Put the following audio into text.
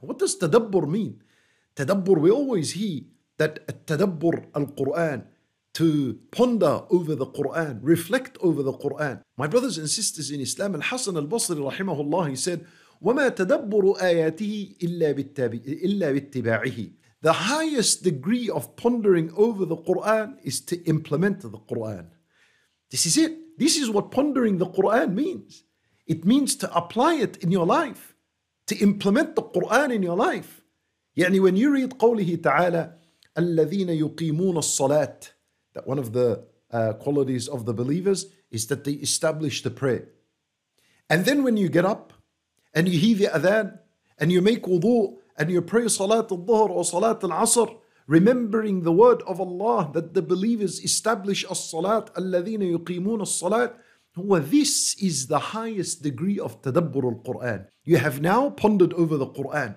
What does tadabbur mean? Tadabbur, we always hear that tadabbur al-Quran, to ponder over the Quran, reflect over the Quran. My brothers and sisters in Islam, Al-Hasan al-Basri rahimahullah, he said, وما تدبر آياته إلا إلا باتباعه. The highest degree of pondering over the Quran is to implement the Quran. This is it. This is what pondering the Quran means. It means to apply it in your life, to implement the Quran in your life. يعني when you read قوله تعالى الذين يقيمون الصلاة that one of the uh, qualities of the believers is that they establish the prayer. And then when you get up and you hear the adhan and you make wudu and you pray salat al-dhuhr or salat al-asr, remembering the word of Allah that the believers establish as-salat الذين يقيمون الصلاة well, this is the highest degree of tadabbur al-Quran. You have now pondered over the Quran.